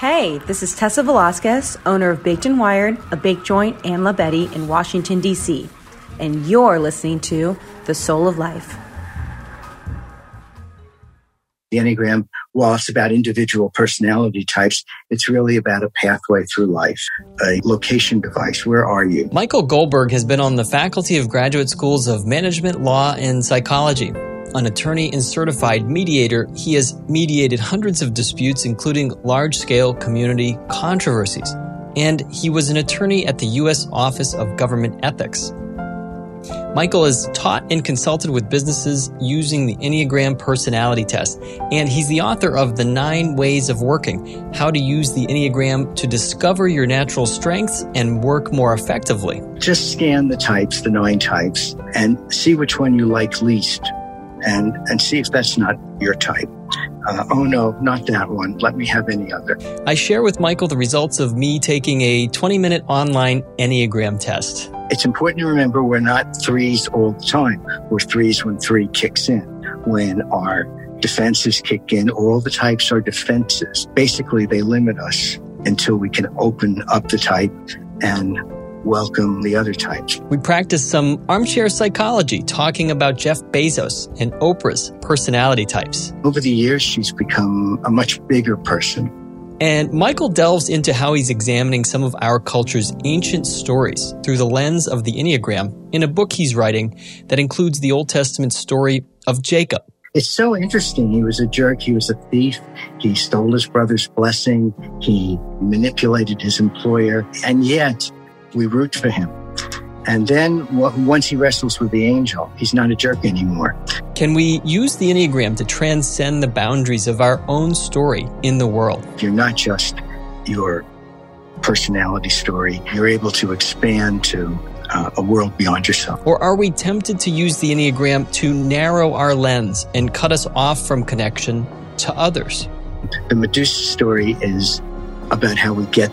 Hey, this is Tessa Velasquez, owner of Baked and Wired, a bake joint and La Betty in Washington, D.C., and you're listening to The Soul of Life. The Enneagram, while it's about individual personality types, it's really about a pathway through life, a location device. Where are you? Michael Goldberg has been on the faculty of graduate schools of management, law, and psychology. An attorney and certified mediator, he has mediated hundreds of disputes, including large scale community controversies. And he was an attorney at the U.S. Office of Government Ethics. Michael has taught and consulted with businesses using the Enneagram personality test, and he's the author of The Nine Ways of Working How to Use the Enneagram to Discover Your Natural Strengths and Work More Effectively. Just scan the types, the nine types, and see which one you like least, and, and see if that's not your type. Uh, oh no, not that one. Let me have any other. I share with Michael the results of me taking a 20 minute online Enneagram test. It's important to remember we're not threes all the time. We're threes when three kicks in. When our defenses kick in, all the types are defenses. Basically, they limit us until we can open up the type and welcome the other types. We practice some armchair psychology, talking about Jeff Bezos and Oprah's personality types. Over the years, she's become a much bigger person and Michael delves into how he's examining some of our culture's ancient stories through the lens of the Enneagram in a book he's writing that includes the Old Testament story of Jacob. It's so interesting. He was a jerk. He was a thief. He stole his brother's blessing. He manipulated his employer. And yet we root for him. And then once he wrestles with the angel, he's not a jerk anymore. Can we use the Enneagram to transcend the boundaries of our own story in the world? You're not just your personality story, you're able to expand to uh, a world beyond yourself. Or are we tempted to use the Enneagram to narrow our lens and cut us off from connection to others? The Medusa story is about how we get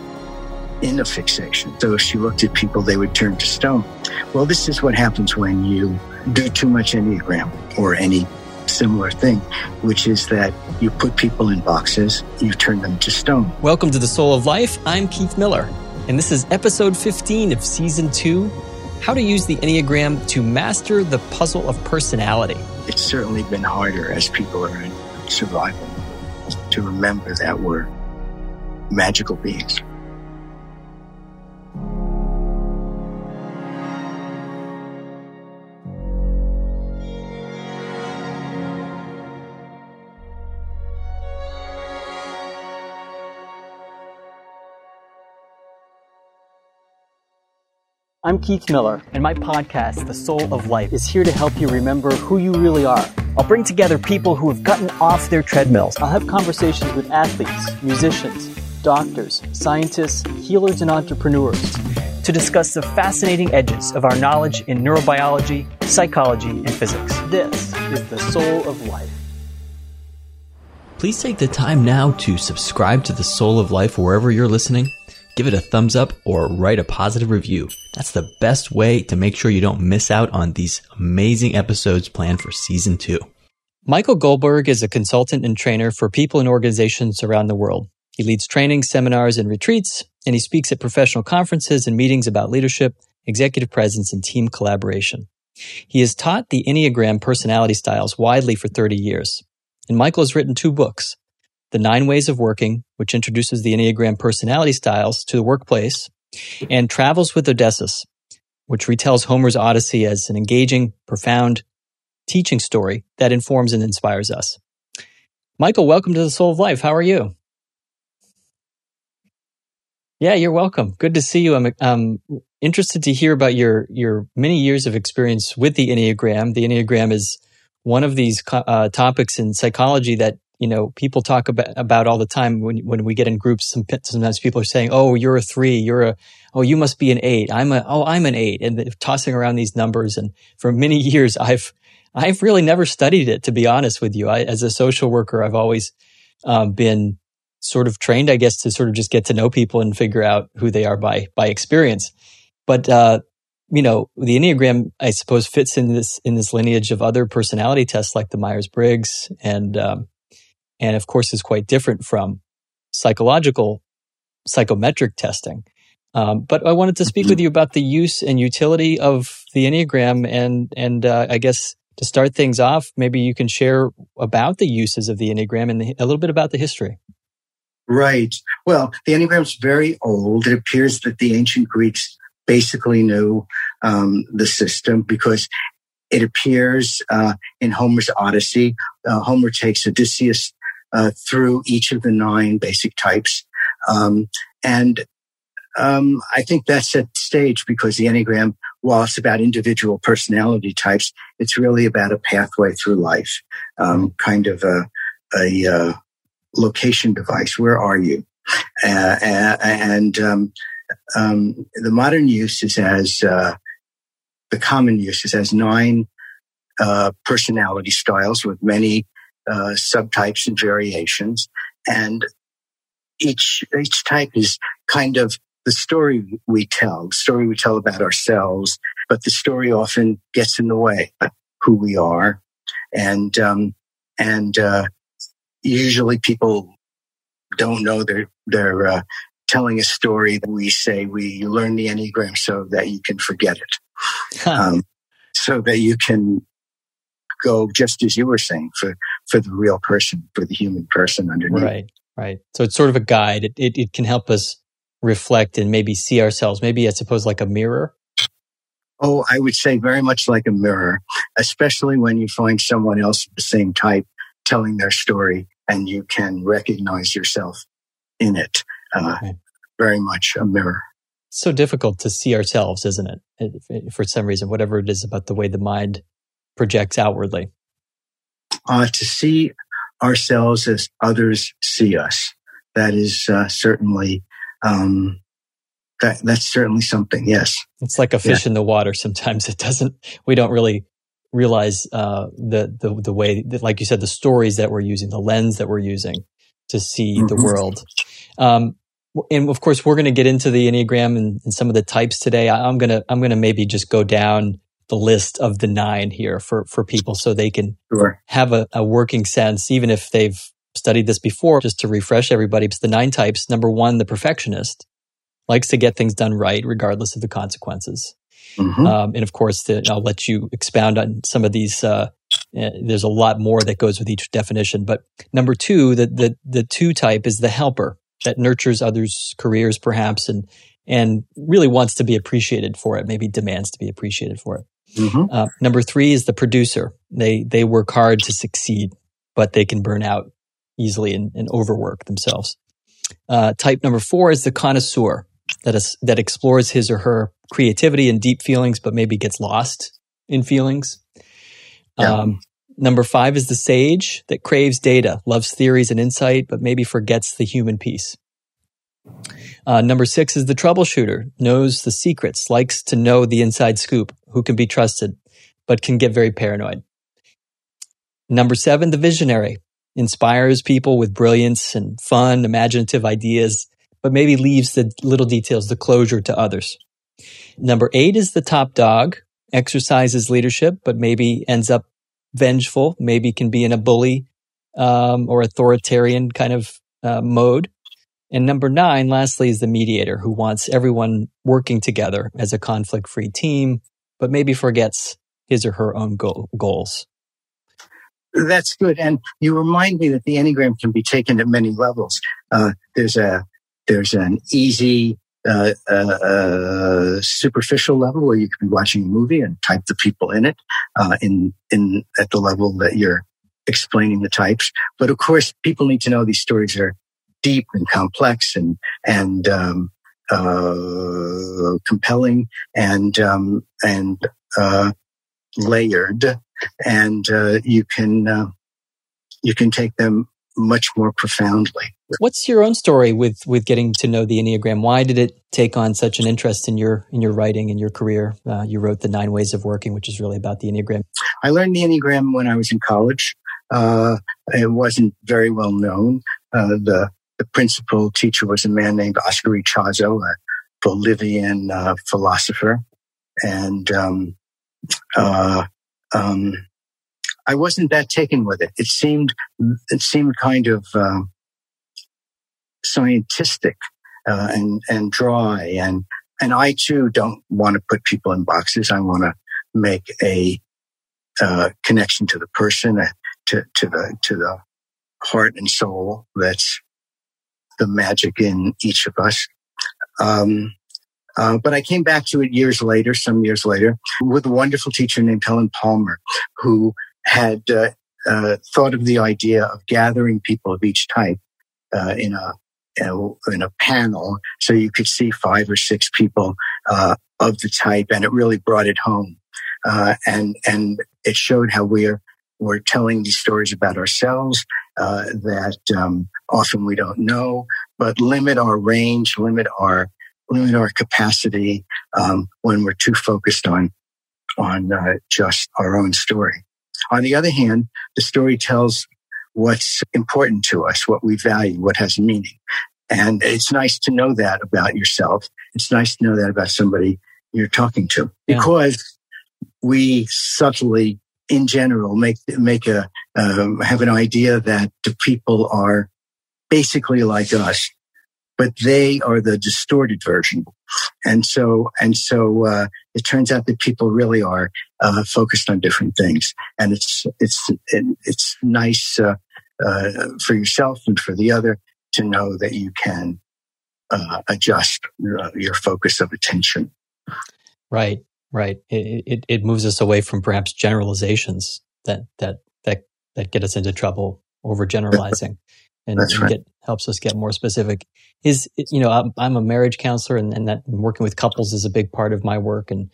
in a fixation. So if she looked at people, they would turn to stone. Well, this is what happens when you do too much Enneagram or any similar thing, which is that you put people in boxes, you turn them to stone. Welcome to the Soul of Life. I'm Keith Miller, and this is episode 15 of season two How to Use the Enneagram to Master the Puzzle of Personality. It's certainly been harder as people are in survival to remember that we're magical beings. I'm Keith Miller, and my podcast, The Soul of Life, is here to help you remember who you really are. I'll bring together people who have gotten off their treadmills. I'll have conversations with athletes, musicians, doctors, scientists, healers, and entrepreneurs to discuss the fascinating edges of our knowledge in neurobiology, psychology, and physics. This is The Soul of Life. Please take the time now to subscribe to The Soul of Life wherever you're listening give it a thumbs up or write a positive review. That's the best way to make sure you don't miss out on these amazing episodes planned for season two. Michael Goldberg is a consultant and trainer for people and organizations around the world. He leads trainings, seminars, and retreats, and he speaks at professional conferences and meetings about leadership, executive presence, and team collaboration. He has taught the Enneagram personality styles widely for 30 years. And Michael has written two books, the Nine Ways of Working, which introduces the Enneagram personality styles to the workplace, and Travels with Odysseus, which retells Homer's Odyssey as an engaging, profound teaching story that informs and inspires us. Michael, welcome to the Soul of Life. How are you? Yeah, you're welcome. Good to see you. I'm um, interested to hear about your your many years of experience with the Enneagram. The Enneagram is one of these uh, topics in psychology that you know, people talk about, about all the time when, when we get in groups. Sometimes people are saying, Oh, you're a three. You're a, Oh, you must be an eight. I'm a, Oh, I'm an eight. And tossing around these numbers. And for many years, I've, I've really never studied it, to be honest with you. I, as a social worker, I've always um, been sort of trained, I guess, to sort of just get to know people and figure out who they are by, by experience. But, uh, you know, the Enneagram, I suppose, fits in this, in this lineage of other personality tests like the Myers Briggs and, um, and of course is quite different from psychological psychometric testing. Um, but I wanted to speak with you about the use and utility of the Enneagram, and and uh, I guess to start things off, maybe you can share about the uses of the Enneagram and the, a little bit about the history. Right. Well, the Enneagram is very old. It appears that the ancient Greeks basically knew um, the system because it appears uh, in Homer's Odyssey. Uh, Homer takes Odysseus uh, through each of the nine basic types. Um, and um, I think that's at stage because the Enneagram, while it's about individual personality types, it's really about a pathway through life, um, kind of a, a uh, location device. Where are you? Uh, and um, um, the modern use is as uh, the common use is as nine uh, personality styles with many uh, subtypes and variations, and each each type is kind of the story we tell, the story we tell about ourselves, but the story often gets in the way of who we are, and um, and uh, usually people don't know they're they're uh, telling a story that we say we learn the enneagram so that you can forget it, um, so that you can go just as you were saying for for the real person, for the human person underneath. Right, right. So it's sort of a guide. It it, it can help us reflect and maybe see ourselves. Maybe I suppose like a mirror. Oh, I would say very much like a mirror, especially when you find someone else of the same type telling their story and you can recognize yourself in it. Uh, okay. Very much a mirror. so difficult to see ourselves, isn't it? For some reason, whatever it is about the way the mind projects outwardly. Uh, to see ourselves as others see us. That is uh, certainly um, that that's certainly something. Yes, it's like a fish yeah. in the water. Sometimes it doesn't. We don't really realize uh, the the the way, that, like you said, the stories that we're using, the lens that we're using to see mm-hmm. the world. Um, and of course, we're going to get into the enneagram and, and, some of the types today. I, I'm gonna I'm gonna maybe just go down the list of the nine here for for people so they can sure. have a, a working sense, even if they've studied this before, just to refresh everybody. It's the nine types. Number one, the perfectionist likes to get things done right, regardless of the consequences. Mm-hmm. Um, and of course, the, I'll let you expound on some of these. Uh, uh, there's a lot more that goes with each definition. But number two, the, the, the two type is the helper that nurtures others' careers, perhaps, and, and really wants to be appreciated for it, maybe demands to be appreciated for it. Mm-hmm. Uh, number three is the producer. They, they work hard to succeed, but they can burn out easily and, and overwork themselves. Uh, type number four is the connoisseur that is, that explores his or her creativity and deep feelings, but maybe gets lost in feelings. Yeah. Um, number five is the sage that craves data, loves theories and insight, but maybe forgets the human piece. Uh, number six is the troubleshooter, knows the secrets, likes to know the inside scoop, who can be trusted, but can get very paranoid. Number seven, the visionary, inspires people with brilliance and fun, imaginative ideas, but maybe leaves the little details, the closure to others. Number eight is the top dog, exercises leadership, but maybe ends up vengeful, maybe can be in a bully um, or authoritarian kind of uh, mode. And number nine, lastly, is the mediator who wants everyone working together as a conflict free team, but maybe forgets his or her own goal- goals. That's good. And you remind me that the Enneagram can be taken at many levels. Uh, there's a, there's an easy, uh, uh, uh, superficial level where you can be watching a movie and type the people in it, uh, in, in, at the level that you're explaining the types. But of course, people need to know these stories are deep and complex and, and, um, uh, compelling and, um, and, layered and uh, you can uh, you can take them much more profoundly. What's your own story with with getting to know the Enneagram? Why did it take on such an interest in your in your writing and your career? Uh, you wrote the Nine Ways of Working, which is really about the Enneagram. I learned the Enneagram when I was in college. Uh, it wasn't very well known. Uh, the the principal teacher was a man named Oscar Ichazo, a Bolivian uh, philosopher, and um, uh, um, I wasn't that taken with it. It seemed, it seemed kind of, uh, scientific and and dry and and I too don't want to put people in boxes. I want to make a uh, connection to the person, uh, to to the to the heart and soul. That's the magic in each of us. Um, uh, but I came back to it years later, some years later, with a wonderful teacher named Helen Palmer, who had uh, uh, thought of the idea of gathering people of each type uh, in a in a panel, so you could see five or six people uh, of the type, and it really brought it home. Uh, and and it showed how we're we're telling these stories about ourselves that um, often we don't know, but limit our range, limit our limit our capacity um, when we're too focused on on uh, just our own story. On the other hand, the story tells what's important to us, what we value, what has meaning. And it's nice to know that about yourself. It's nice to know that about somebody you're talking to yeah. because we subtly, in general, make, make a, um, have an idea that the people are basically like us but they are the distorted version. And so, and so, uh, it turns out that people really are, uh, focused on different things. And it's, it's, it's nice, uh, uh, for yourself and for the other to know that you can, uh, adjust your, your focus of attention. Right. Right. It, it, it moves us away from perhaps generalizations that, that, that, that get us into trouble over generalizing and, and right. get, helps us get more specific. Is, you know, I'm, I'm a marriage counselor and, and that working with couples is a big part of my work. And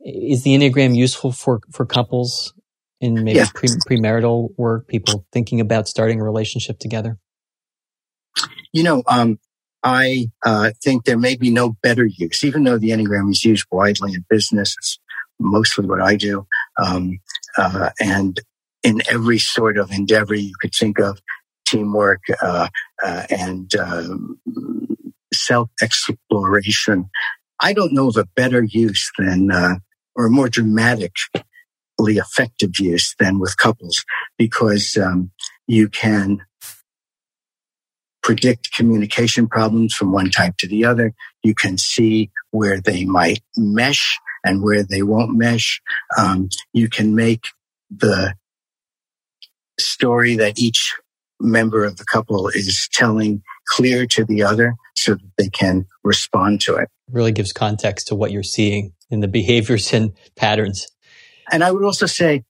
is the Enneagram useful for, for couples in maybe yeah. pre, premarital work, people thinking about starting a relationship together? You know, um, I uh, think there may be no better use, even though the Enneagram is used widely in business. It's mostly what I do. Um, uh, and in every sort of endeavor you could think of, teamwork uh, uh, and um, self exploration. I don't know of a better use than, uh, or a more dramatically effective use than with couples because um, you can predict communication problems from one type to the other. You can see where they might mesh and where they won't mesh. Um, you can make the story that each member of the couple is telling clear to the other so that they can respond to it. Really gives context to what you're seeing in the behaviors and patterns. And I would also say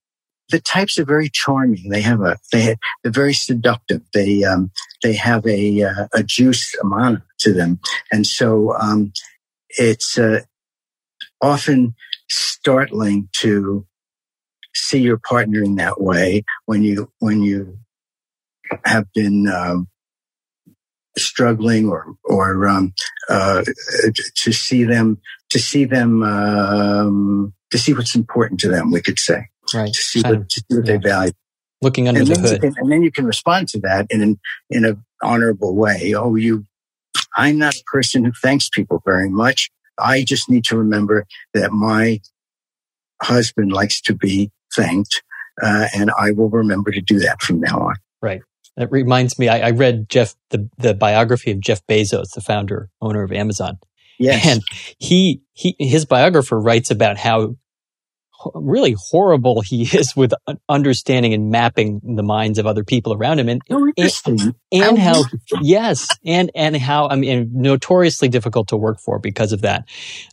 the types are very charming. They have a, they, they're very seductive. They, um, they have a, uh, a juice, a mana to them. And so, um, it's, uh, often startling to see your partner in that way when you, when you have been um, struggling or or um, uh, to see them to see them um, to see what's important to them. We could say right to see what, to see what yeah. they value. Looking under and the hood, can, and then you can respond to that in an in an honorable way. Oh, you, I'm not a person who thanks people very much. I just need to remember that my husband likes to be thanked, uh, and I will remember to do that from now on. Right. It reminds me, I, I read Jeff, the, the biography of Jeff Bezos, the founder, owner of Amazon. Yes. And he, he, his biographer writes about how really horrible he is with understanding and mapping the minds of other people around him and oh, and, and how yes and and how i mean notoriously difficult to work for because of that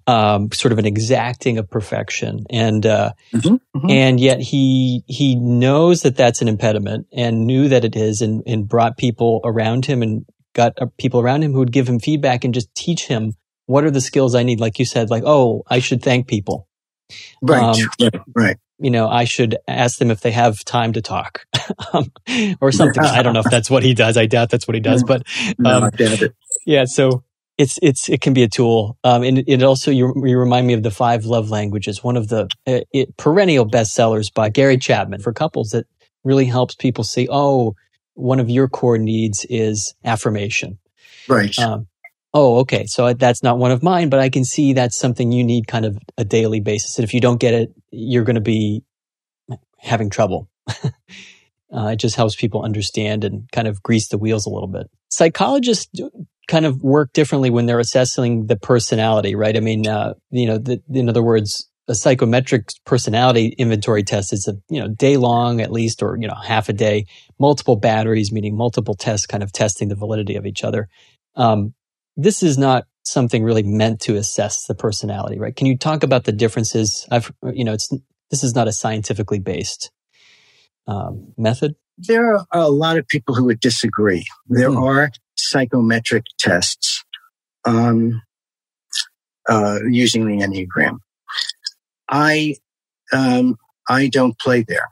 um, sort of an exacting of perfection. And uh, mm-hmm, mm-hmm. and yet he he knows that that's an impediment and knew that it is and, and brought people around him and got uh, people around him who would give him feedback and just teach him what are the skills i need? Like you said like oh i should thank people Right, um, right, right. You know, I should ask them if they have time to talk um, or something. I don't know if that's what he does. I doubt that's what he does, but um, no, yeah. So it's it's it can be a tool, um, and it also you, you remind me of the five love languages, one of the uh, it, perennial bestsellers by Gary Chapman for couples that really helps people see. Oh, one of your core needs is affirmation. Right. Um, oh, okay, so that's not one of mine, but I can see that's something you need kind of a daily basis. And if you don't get it, you're going to be having trouble. uh, it just helps people understand and kind of grease the wheels a little bit. Psychologists kind of work differently when they're assessing the personality, right? I mean, uh, you know, the, in other words, a psychometric personality inventory test is a you know day long at least, or you know half a day, multiple batteries, meaning multiple tests, kind of testing the validity of each other. Um, this is not something really meant to assess the personality, right? Can you talk about the differences? I've you know, it's this is not a scientifically based um, method. There are a lot of people who would disagree. There hmm. are psychometric tests um, uh, using the Enneagram. I um, I don't play there.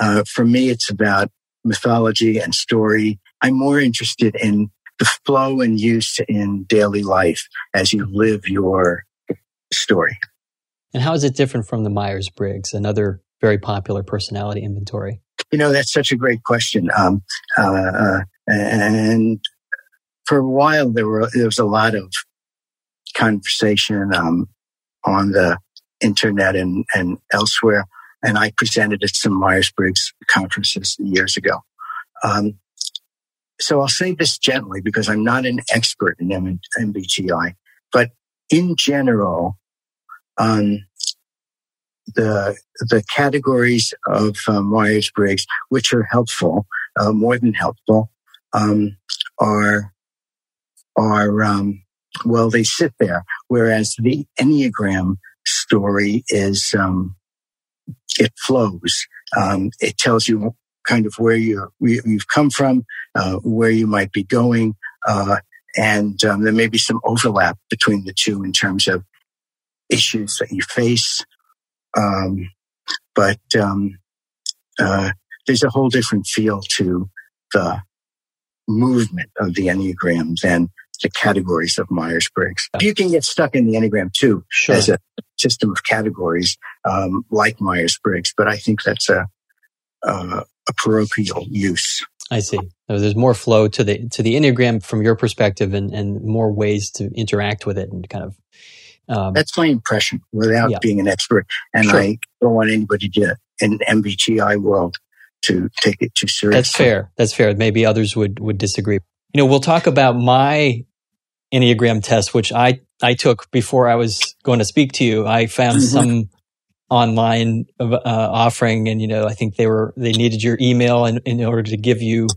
Uh, for me, it's about mythology and story. I'm more interested in the flow and use in daily life as you live your story. And how is it different from the Myers Briggs, another very popular personality inventory? You know, that's such a great question. Um, uh, and for a while, there were there was a lot of conversation um, on the internet and, and elsewhere. And I presented at some Myers Briggs conferences years ago. Um, so I'll say this gently because I'm not an expert in MBTI, but in general, um, the the categories of uh, Myers Briggs, which are helpful, uh, more than helpful, um, are are um, well, they sit there. Whereas the Enneagram story is um, it flows. Um, it tells you kind of where you you've come from, uh, where you might be going, uh, and um, there may be some overlap between the two in terms of issues that you face. Um, but um, uh, there's a whole different feel to the movement of the Enneagram than the categories of Myers Briggs. You can get stuck in the Enneagram too sure. as a system of categories um, like Myers Briggs, but I think that's a, a, a parochial use. I see. there's more flow to the to the enneagram from your perspective, and, and more ways to interact with it, and kind of. Um, That's my impression, without yeah. being an expert, and sure. I don't want anybody to in MBTI world to take it too seriously. That's fair. That's fair. Maybe others would would disagree. You know, we'll talk about my enneagram test, which I I took before I was going to speak to you. I found mm-hmm. some online uh, offering and you know i think they were they needed your email in, in order to give you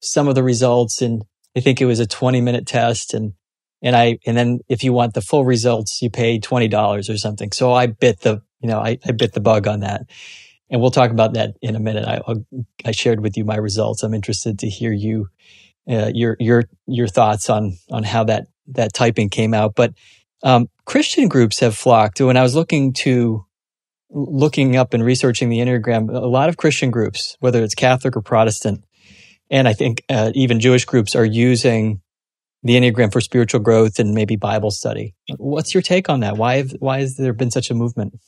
some of the results. And i think it was a 20 minute test and and i and then if you want the full results you pay $20 or something. So i bit the you know i, I bit the bug on that. And we'll talk about that in a minute. I i shared with you my results. I'm interested to hear you uh, your your your thoughts on on how that that typing came out. But um, Christian groups have flocked. When I was looking to looking up and researching the Enneagram, a lot of Christian groups, whether it's Catholic or Protestant, and I think uh, even Jewish groups are using the Enneagram for spiritual growth and maybe Bible study. What's your take on that? Why have, why has there been such a movement?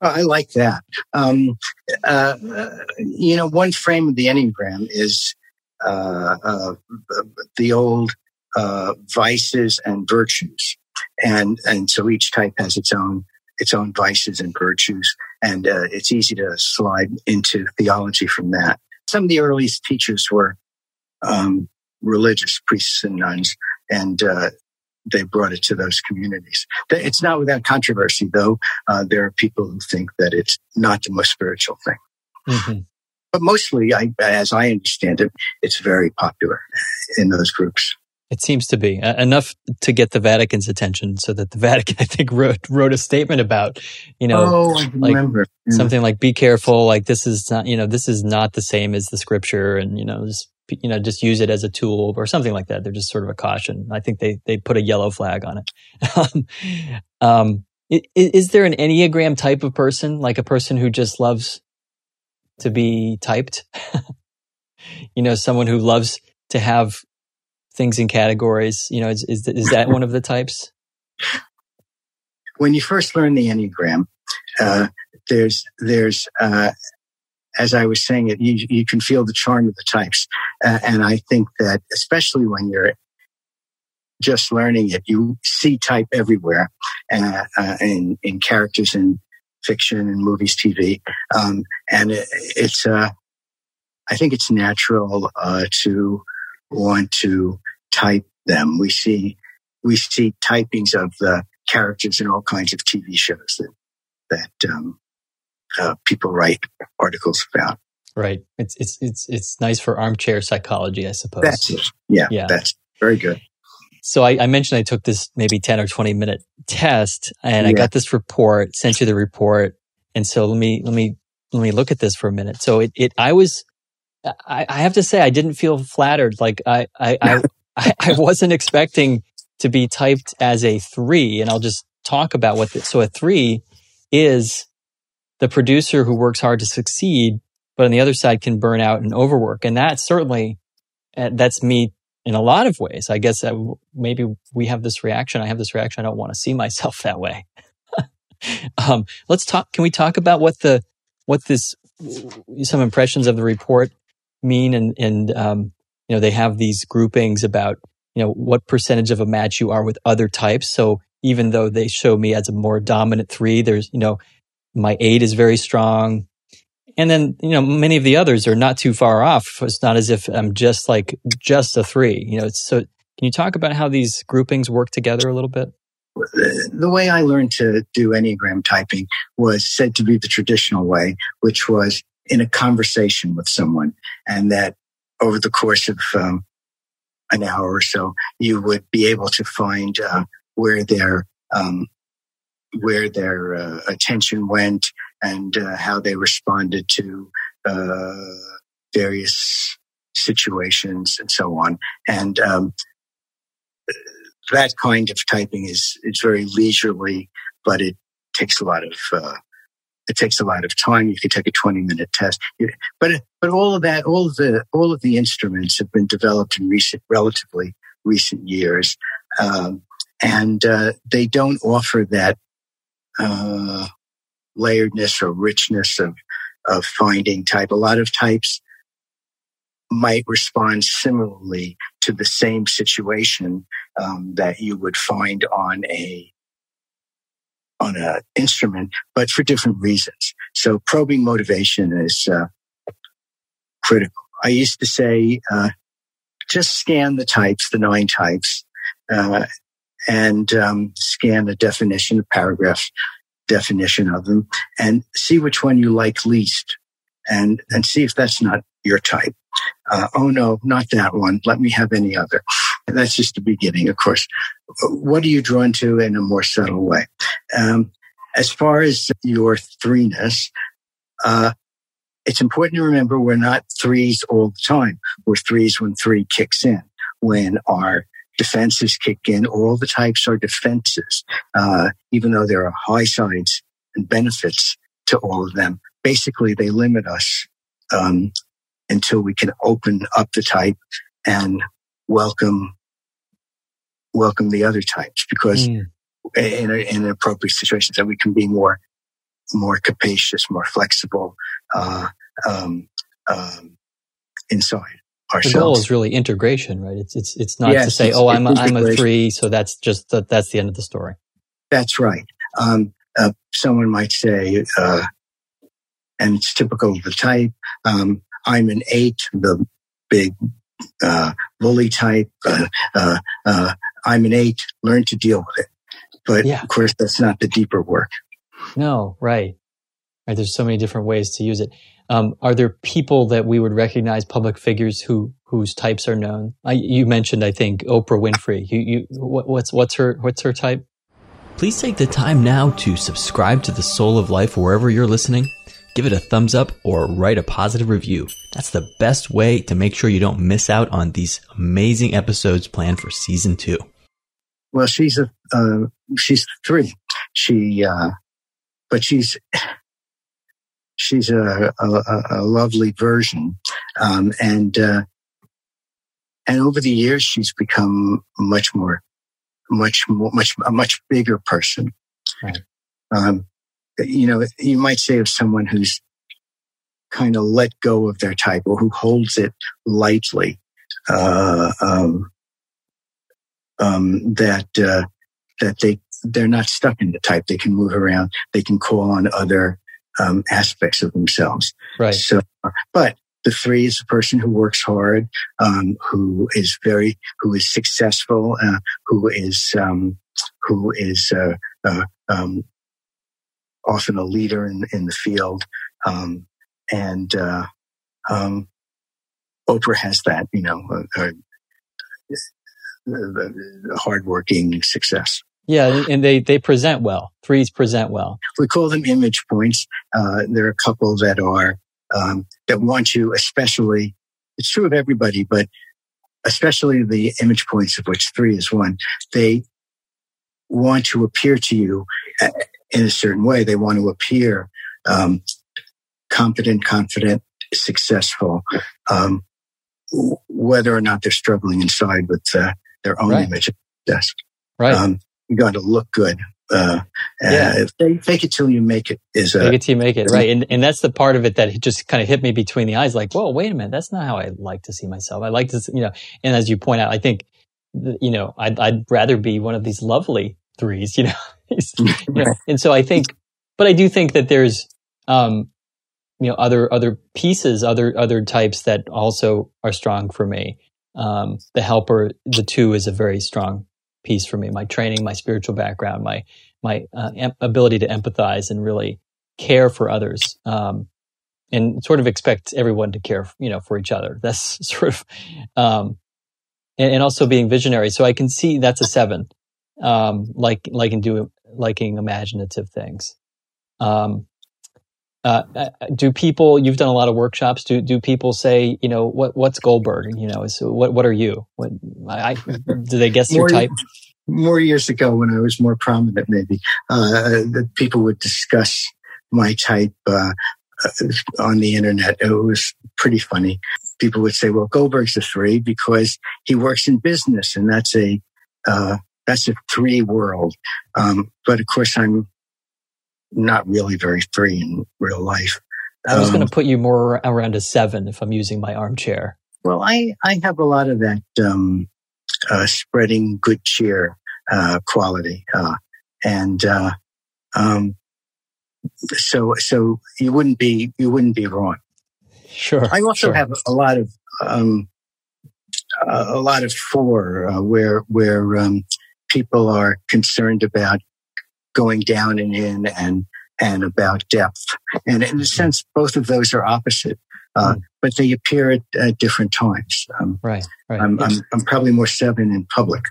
I like that. Um, uh, you know, one frame of the Enneagram is uh, uh the old uh, vices and virtues, and and so each type has its own its own vices and virtues. And uh, it's easy to slide into theology from that. Some of the earliest teachers were um, religious priests and nuns, and uh, they brought it to those communities. It's not without controversy, though. Uh, there are people who think that it's not the most spiritual thing. Mm-hmm. But mostly, I, as I understand it, it's very popular in those groups. It seems to be uh, enough to get the Vatican's attention, so that the Vatican, I think, wrote wrote a statement about, you know, oh, I like remember. Yeah. something like, "Be careful, like this is not, you know, this is not the same as the Scripture, and you know, just you know, just use it as a tool or something like that." They're just sort of a caution. I think they they put a yellow flag on it. um, is, is there an enneagram type of person, like a person who just loves to be typed? you know, someone who loves to have things in categories? You know, is, is, is that one of the types? When you first learn the Enneagram, uh, there's, there's, uh, as I was saying it, you, you can feel the charm of the types. Uh, and I think that especially when you're just learning it, you see type everywhere, uh, uh, in, in characters in fiction and movies, TV. Um, and it, it's, uh, I think it's natural, uh, to want to type them. We see we see typings of the characters in all kinds of TV shows that that um, uh, people write articles about. Right. It's it's it's it's nice for armchair psychology, I suppose. That's it. Yeah, yeah. That's very good. So I, I, mentioned I took this maybe 10 or 20 minute test and yeah. I got this report, sent you the report. And so let me, let me, let me look at this for a minute. So it, it, I was, I, I have to say, I didn't feel flattered. Like I, I, I, I, wasn't expecting to be typed as a three. And I'll just talk about what this, so a three is the producer who works hard to succeed, but on the other side can burn out and overwork. And that certainly, uh, that's me in a lot of ways. I guess maybe we have this reaction. I have this reaction. I don't want to see myself that way. um, let's talk. Can we talk about what the what this some impressions of the report mean? And and um, you know they have these groupings about you know what percentage of a match you are with other types. So even though they show me as a more dominant three, there's you know my eight is very strong. And then, you know, many of the others are not too far off. It's not as if I'm just like just a three, you know, so can you talk about how these groupings work together a little bit? The way I learned to do Enneagram typing was said to be the traditional way, which was in a conversation with someone and that over the course of um, an hour or so, you would be able to find uh, where their um, where their uh, attention went and uh, how they responded to uh, various situations and so on. And um, that kind of typing is it's very leisurely, but it takes a lot of uh, it takes a lot of time. You could take a 20 minute test, but but all of that, all of the all of the instruments have been developed in recent, relatively recent years, um, and uh, they don't offer that uh, layeredness or richness of, of finding type. A lot of types might respond similarly to the same situation um, that you would find on a on an instrument, but for different reasons. So probing motivation is uh, critical. I used to say, uh, just scan the types, the nine types, uh, and um, scan the definition, of paragraph definition of them, and see which one you like least, and and see if that's not your type. Uh, oh no, not that one. Let me have any other. And that's just the beginning, of course. What are you drawn to in a more subtle way? Um, as far as your threeness, uh, it's important to remember we're not threes all the time. We're threes when three kicks in, when our defenses kick in. All the types are defenses, uh, even though there are high sides and benefits to all of them. Basically, they limit us um, until we can open up the type and welcome welcome the other types because mm. In, in appropriate situations that we can be more more capacious, more flexible uh, um, um, inside ourselves. The goal is really integration, right? It's it's it's not yes, to say, "Oh, I'm a, I'm a three, so that's just the, that's the end of the story." That's right. Um, uh, someone might say, uh, and it's typical of the type. Um, I'm an eight, the big uh, bully type. Uh, uh, uh, I'm an eight. Learn to deal with it. But yeah. of course, that's not the deeper work. No, right. Right. There's so many different ways to use it. Um, are there people that we would recognize, public figures who whose types are known? I, you mentioned, I think, Oprah Winfrey. You, you, what, what's what's her what's her type? Please take the time now to subscribe to the Soul of Life wherever you're listening. Give it a thumbs up or write a positive review. That's the best way to make sure you don't miss out on these amazing episodes planned for season two. Well, she's a uh, she's three. She, uh, but she's she's a, a, a lovely version. Um, and, uh, and over the years, she's become much more, much more, much, a much bigger person. Right. Um, you know, you might say of someone who's kind of let go of their type or who holds it lightly, uh, um, um, that, uh, that they, they're not stuck in the type. They can move around. They can call on other um, aspects of themselves. Right. So, but the three is a person who works hard, um, who is very, who is successful, uh, who is, um, who is uh, uh, um, often a leader in, in the field. Um, and uh, um, Oprah has that, you know, hardworking success. Yeah, and they they present well. Threes present well. We call them image points. Uh, there are a couple that are um, that want you, especially. It's true of everybody, but especially the image points of which three is one. They want to appear to you uh, in a certain way. They want to appear um, competent, confident, successful, um, whether or not they're struggling inside with uh, their own right. image of success. Right. Um, you got to look good. Uh, yeah. fake it till you make it is a, fake it till you make it right, and and that's the part of it that just kind of hit me between the eyes. Like, whoa, wait a minute, that's not how I like to see myself. I like to, you know, and as you point out, I think, you know, I'd I'd rather be one of these lovely threes, you know, you know? and so I think, but I do think that there's, um, you know, other other pieces, other other types that also are strong for me. Um, the helper, the two, is a very strong piece for me. My training, my spiritual background, my my uh, em- ability to empathize and really care for others, um, and sort of expect everyone to care, you know, for each other. That's sort of, um, and, and, also being visionary. So I can see that's a seven, um, like liking do liking imaginative things. Um, uh, uh, do people you've done a lot of workshops. Do do people say you know what what's goldberg? You know so what what are you? What I, do they guess your type? more years ago when i was more prominent maybe uh, people would discuss my type uh, on the internet. It was pretty funny. People would say well goldberg's a three because he works in business and that's a uh, that's a three world. Um, but of course i'm not really very free in real life. I was um, going to put you more around a seven if I'm using my armchair. Well, I, I have a lot of that um, uh, spreading good cheer uh, quality, uh, and uh, um, so so you wouldn't be you wouldn't be wrong. Sure. I also sure. have a lot of um, a lot of four uh, where where um, people are concerned about going down and in and and about depth. And in a sense, both of those are opposite, uh, mm. but they appear at, at different times. Um, right, right. I'm, I'm, I'm, probably more seven in public.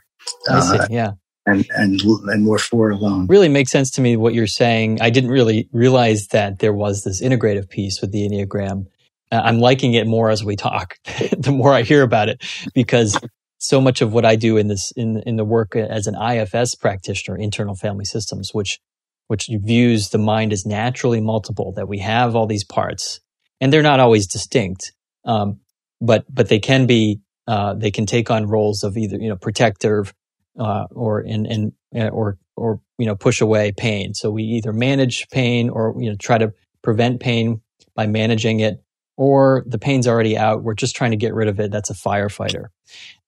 I see, uh, yeah. And, and, and more four alone. Really makes sense to me what you're saying. I didn't really realize that there was this integrative piece with the Enneagram. Uh, I'm liking it more as we talk, the more I hear about it, because so much of what I do in this in in the work as an IFS practitioner, internal family systems, which which views the mind as naturally multiple, that we have all these parts, and they're not always distinct, um, but but they can be uh, they can take on roles of either you know protective uh, or in uh, or or you know push away pain. So we either manage pain or you know try to prevent pain by managing it, or the pain's already out. We're just trying to get rid of it. That's a firefighter.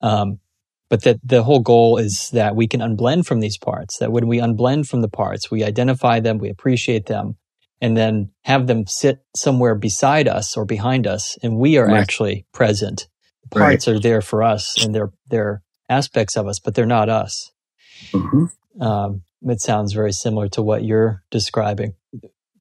Um, but that the whole goal is that we can unblend from these parts, that when we unblend from the parts, we identify them, we appreciate them, and then have them sit somewhere beside us or behind us, and we are right. actually present. The parts right. are there for us and they're, they're aspects of us, but they're not us. Mm-hmm. Um, it sounds very similar to what you're describing.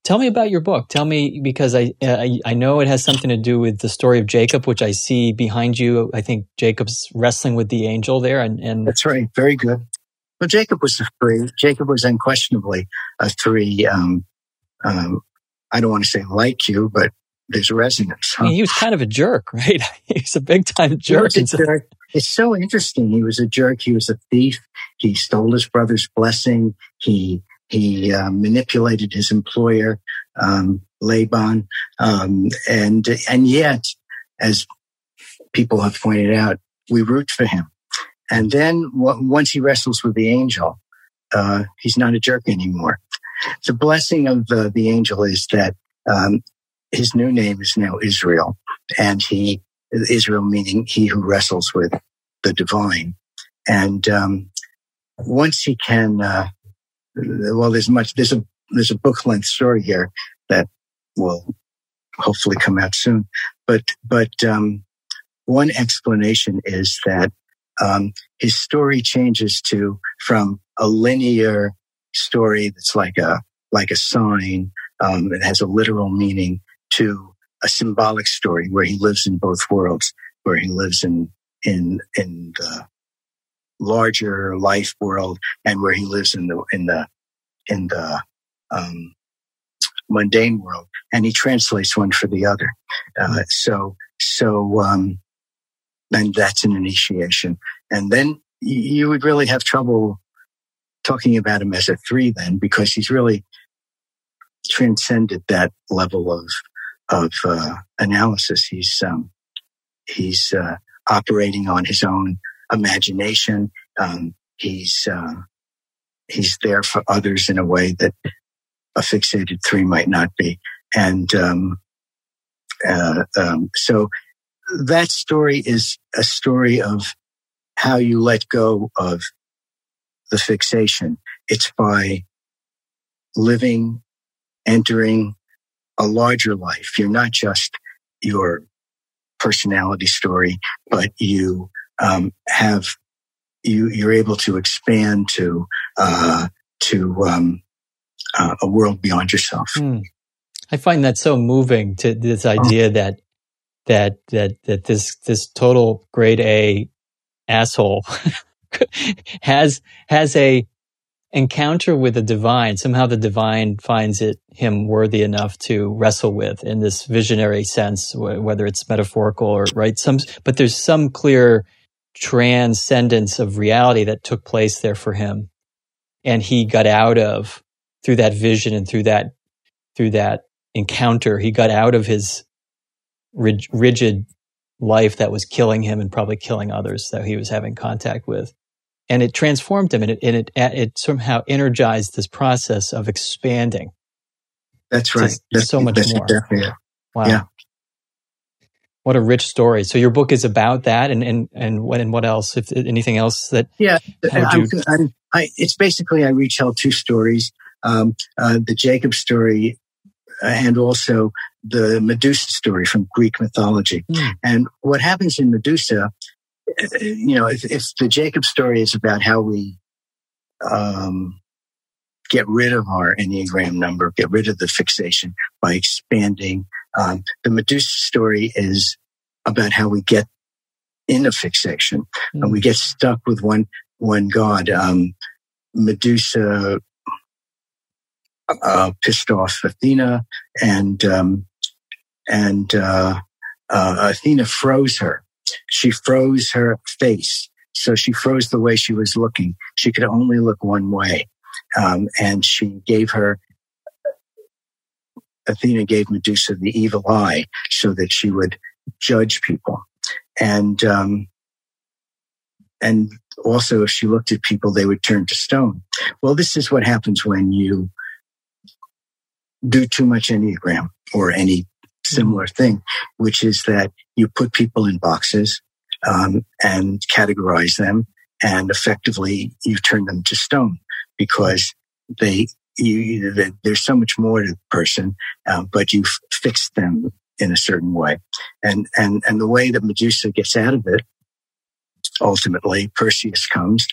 Tell me about your book. Tell me because I, I, I know it has something to do with the story of Jacob, which I see behind you. I think Jacob's wrestling with the angel there, and, and that's right. Very good. Well, Jacob was a three. Jacob was unquestionably a three. Um, um, I don't want to say like you, but there's resonance. Huh? I mean, he was kind of a jerk, right? He's a big time jerk. jerk. It's so interesting. He was a jerk. He was a thief. He stole his brother's blessing. He he uh, manipulated his employer, um, Laban, um, and and yet, as people have pointed out, we root for him. And then w- once he wrestles with the angel, uh, he's not a jerk anymore. The blessing of the, the angel is that um, his new name is now Israel, and he Israel meaning he who wrestles with the divine. And um, once he can uh, well, there's much, there's a, there's a book length story here that will hopefully come out soon. but but um, one explanation is that um, his story changes to from a linear story that's like a like a sign um, it has a literal meaning to a symbolic story where he lives in both worlds, where he lives in in in the larger life world and where he lives in the in the in the um, mundane world, and he translates one for the other. Uh, so so um, and that's an initiation, and then you would really have trouble talking about him as a three then because he's really transcended that level of of uh, analysis. He's um, he's uh, operating on his own imagination. Um, he's uh, he's there for others in a way that a fixated three might not be, and um, uh, um, so that story is a story of how you let go of the fixation. It's by living entering a larger life. You're not just your personality story, but you um, have you you're able to expand to uh, to um, uh, a world beyond yourself. Mm. I find that so moving to this idea oh. that that that that this this total grade A asshole has has a encounter with the divine, somehow the divine finds it him worthy enough to wrestle with in this visionary sense, whether it's metaphorical or right. Some, but there's some clear transcendence of reality that took place there for him, and he got out of through that vision and through that through that encounter. He got out of his rigid life that was killing him and probably killing others that he was having contact with and it transformed him and it, and it, it somehow energized this process of expanding. That's right. That's, so much that's more. Exactly it. Wow. Yeah. What a rich story. So your book is about that and, and, and what, and what else? If anything else that. Yeah. I'm, I'm, I, it's basically, I retell two stories. Um, uh, the Jacob story and also the Medusa story from Greek mythology. Mm. And what happens in Medusa you know, if, if, the Jacob story is about how we um, get rid of our Enneagram number, get rid of the fixation by expanding, um, the Medusa story is about how we get in a fixation mm-hmm. and we get stuck with one one god. Um, Medusa uh, pissed off Athena, and um, and uh, uh, Athena froze her she froze her face. So she froze the way she was looking. She could only look one way. Um, and she gave her, Athena gave Medusa the evil eye so that she would judge people. And, um, and also if she looked at people, they would turn to stone. Well, this is what happens when you do too much Enneagram or any similar thing, which is that you put people in boxes um, and categorize them, and effectively you turn them to stone because they you, there's so much more to the person, uh, but you fix them in a certain way, and and and the way that Medusa gets out of it, ultimately Perseus comes,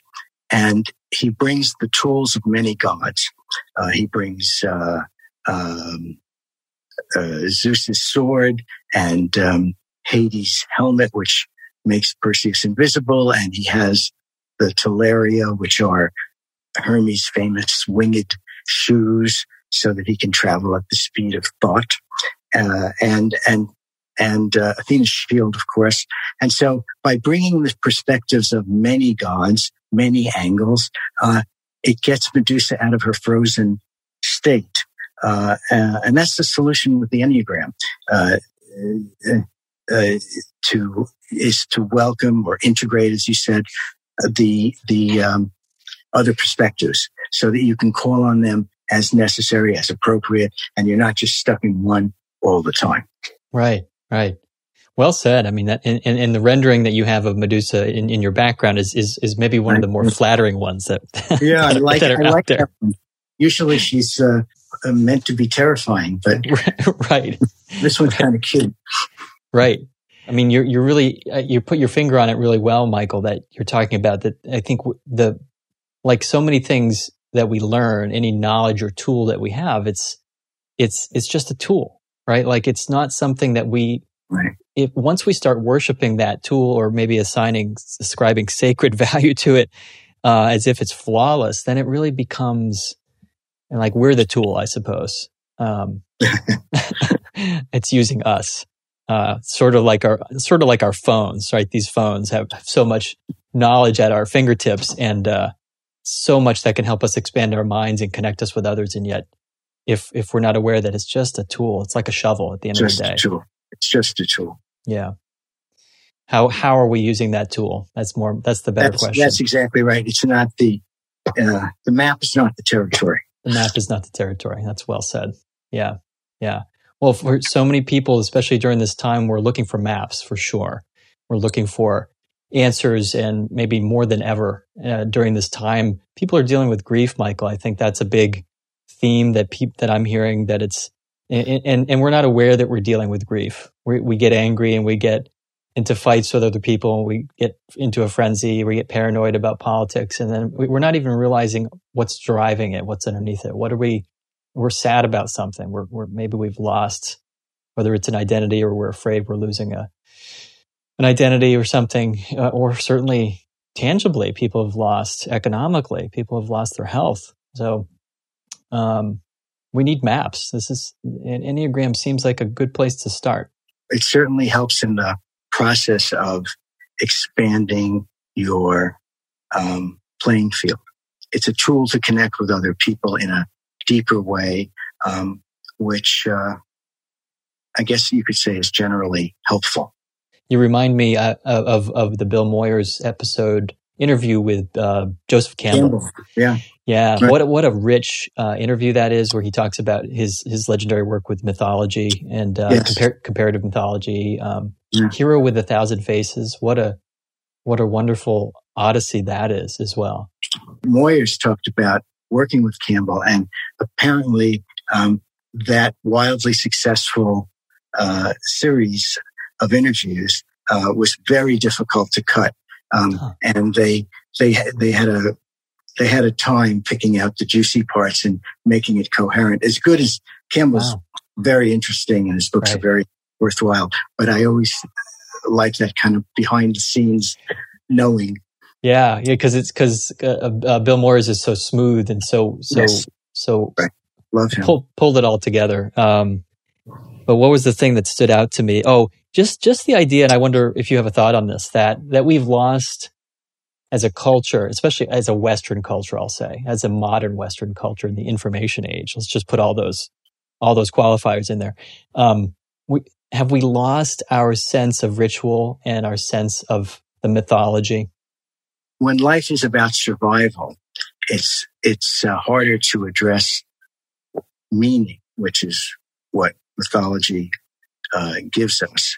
and he brings the tools of many gods. Uh, he brings uh, um, uh, Zeus's sword and um, Hades' helmet, which makes Perseus invisible, and he has the Talaria, which are Hermes' famous winged shoes, so that he can travel at the speed of thought, uh, and and and uh, Athena's shield, of course. And so, by bringing the perspectives of many gods, many angles, uh, it gets Medusa out of her frozen state uh, and that's the solution with the Enneagram. Uh, uh, to is to welcome or integrate, as you said, the the um, other perspectives, so that you can call on them as necessary, as appropriate, and you're not just stuck in one all the time. Right, right. Well said. I mean, that, and, and, the rendering that you have of Medusa in, in your background is, is, is maybe one of the more flattering ones that, yeah, that, I like, that are I out like there. Usually she's uh, uh, meant to be terrifying, but right. this one's kind of cute. Right. I mean, you're you're really uh, you put your finger on it really well, Michael. That you're talking about that. I think the like so many things that we learn, any knowledge or tool that we have, it's it's it's just a tool, right? Like it's not something that we. Right. If once we start worshiping that tool, or maybe assigning, ascribing sacred value to it, uh, as if it's flawless, then it really becomes and like we're the tool, I suppose. Um, it's using us uh, sort of like our sort of like our phones, right? These phones have so much knowledge at our fingertips and uh, so much that can help us expand our minds and connect us with others. And yet, if if we're not aware that it's just a tool, it's like a shovel at the end just of the day. A tool. It's just a tool. Yeah. How how are we using that tool? That's more. That's the better that's, question. That's exactly right. It's not the uh, the map is not the territory. The map is not the territory. That's well said. Yeah. Yeah. Well, for so many people, especially during this time, we're looking for maps for sure. We're looking for answers and maybe more than ever uh, during this time. People are dealing with grief, Michael. I think that's a big theme that that I'm hearing that it's and, and, and we're not aware that we're dealing with grief. We, we get angry and we get into fights with other people. We get into a frenzy. We get paranoid about politics, and then we're not even realizing what's driving it, what's underneath it. What are we we're sad about something. We're, we're maybe we've lost, whether it's an identity or we're afraid we're losing a an identity or something, uh, or certainly tangibly, people have lost economically. People have lost their health. So, um, we need maps. This is an Enneagram seems like a good place to start. It certainly helps in the process of expanding your um, playing field. It's a tool to connect with other people in a deeper way, um, which uh, I guess you could say is generally helpful. You remind me uh, of of the Bill Moyers episode interview with uh, Joseph Campbell. Campbell. Yeah, yeah. Right. What a, what a rich uh, interview that is, where he talks about his his legendary work with mythology and uh, yes. compar- comparative mythology. Um, yeah. Hero with a Thousand Faces. What a what a wonderful odyssey that is as well. Moyers talked about working with Campbell, and apparently um, that wildly successful uh, series of interviews uh, was very difficult to cut, um, and they they they had a they had a time picking out the juicy parts and making it coherent. As good as Campbell's wow. very interesting, and his books right. are very worthwhile. But I always like that kind of behind the scenes knowing yeah, yeah, because it's because uh, uh, Bill Moyers is so smooth and so so yes. so right. love him. Pull, pulled it all together. Um, but what was the thing that stood out to me? Oh, just just the idea, and I wonder if you have a thought on this that that we've lost as a culture, especially as a Western culture, I'll say, as a modern Western culture in the information age. Let's just put all those all those qualifiers in there. Um, we have we lost our sense of ritual and our sense of the mythology when life is about survival, it's it's uh, harder to address meaning, which is what mythology uh, gives us.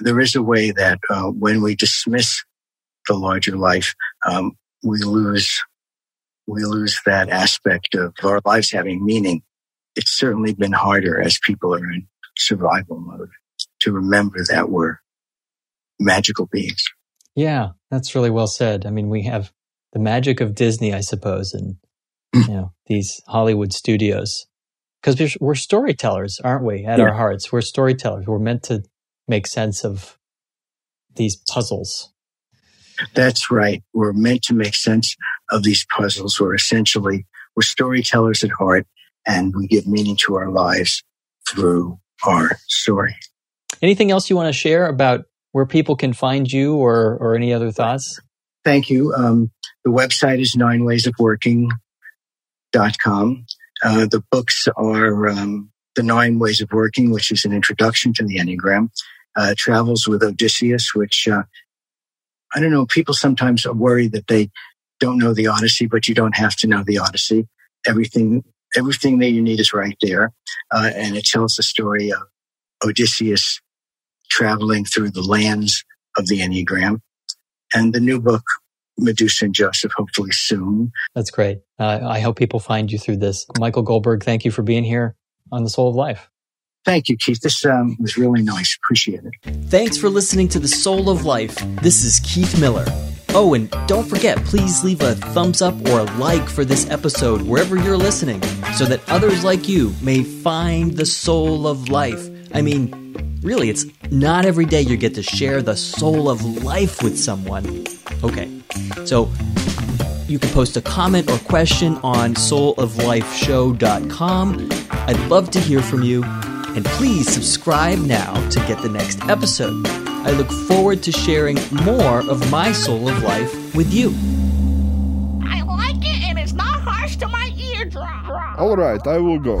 There is a way that uh, when we dismiss the larger life, um, we lose we lose that aspect of our lives having meaning. It's certainly been harder as people are in survival mode to remember that we're magical beings. Yeah, that's really well said. I mean, we have the magic of Disney, I suppose, and you know these Hollywood studios because we're, we're, storytellers, aren't we? At yeah. our hearts, we're storytellers. We're meant to make sense of these puzzles. That's right. We're meant to make sense of these puzzles. We're essentially we're storytellers at heart, and we give meaning to our lives through our story. Anything else you want to share about where people can find you or, or any other thoughts? Thank you. Um, the website is ninewaysofworking.com. Uh, the books are um, The Nine Ways of Working, which is an introduction to the Enneagram, uh, Travels with Odysseus, which uh, I don't know, people sometimes worry that they don't know the Odyssey, but you don't have to know the Odyssey. Everything, everything that you need is right there. Uh, and it tells the story of Odysseus traveling through the lands of the Enneagram. And the new book, Medusa and Joseph, hopefully soon. That's great. Uh, I hope people find you through this. Michael Goldberg, thank you for being here on The Soul of Life. Thank you, Keith. This um, was really nice. Appreciate it. Thanks for listening to The Soul of Life. This is Keith Miller. Oh, and don't forget, please leave a thumbs up or a like for this episode wherever you're listening so that others like you may find the soul of life. I mean, really, it's not every day you get to share the soul of life with someone. Okay, so you can post a comment or question on souloflifeshow.com. I'd love to hear from you. And please subscribe now to get the next episode. I look forward to sharing more of my soul of life with you. I like it and it's not harsh to my eardrum. All right, I will go.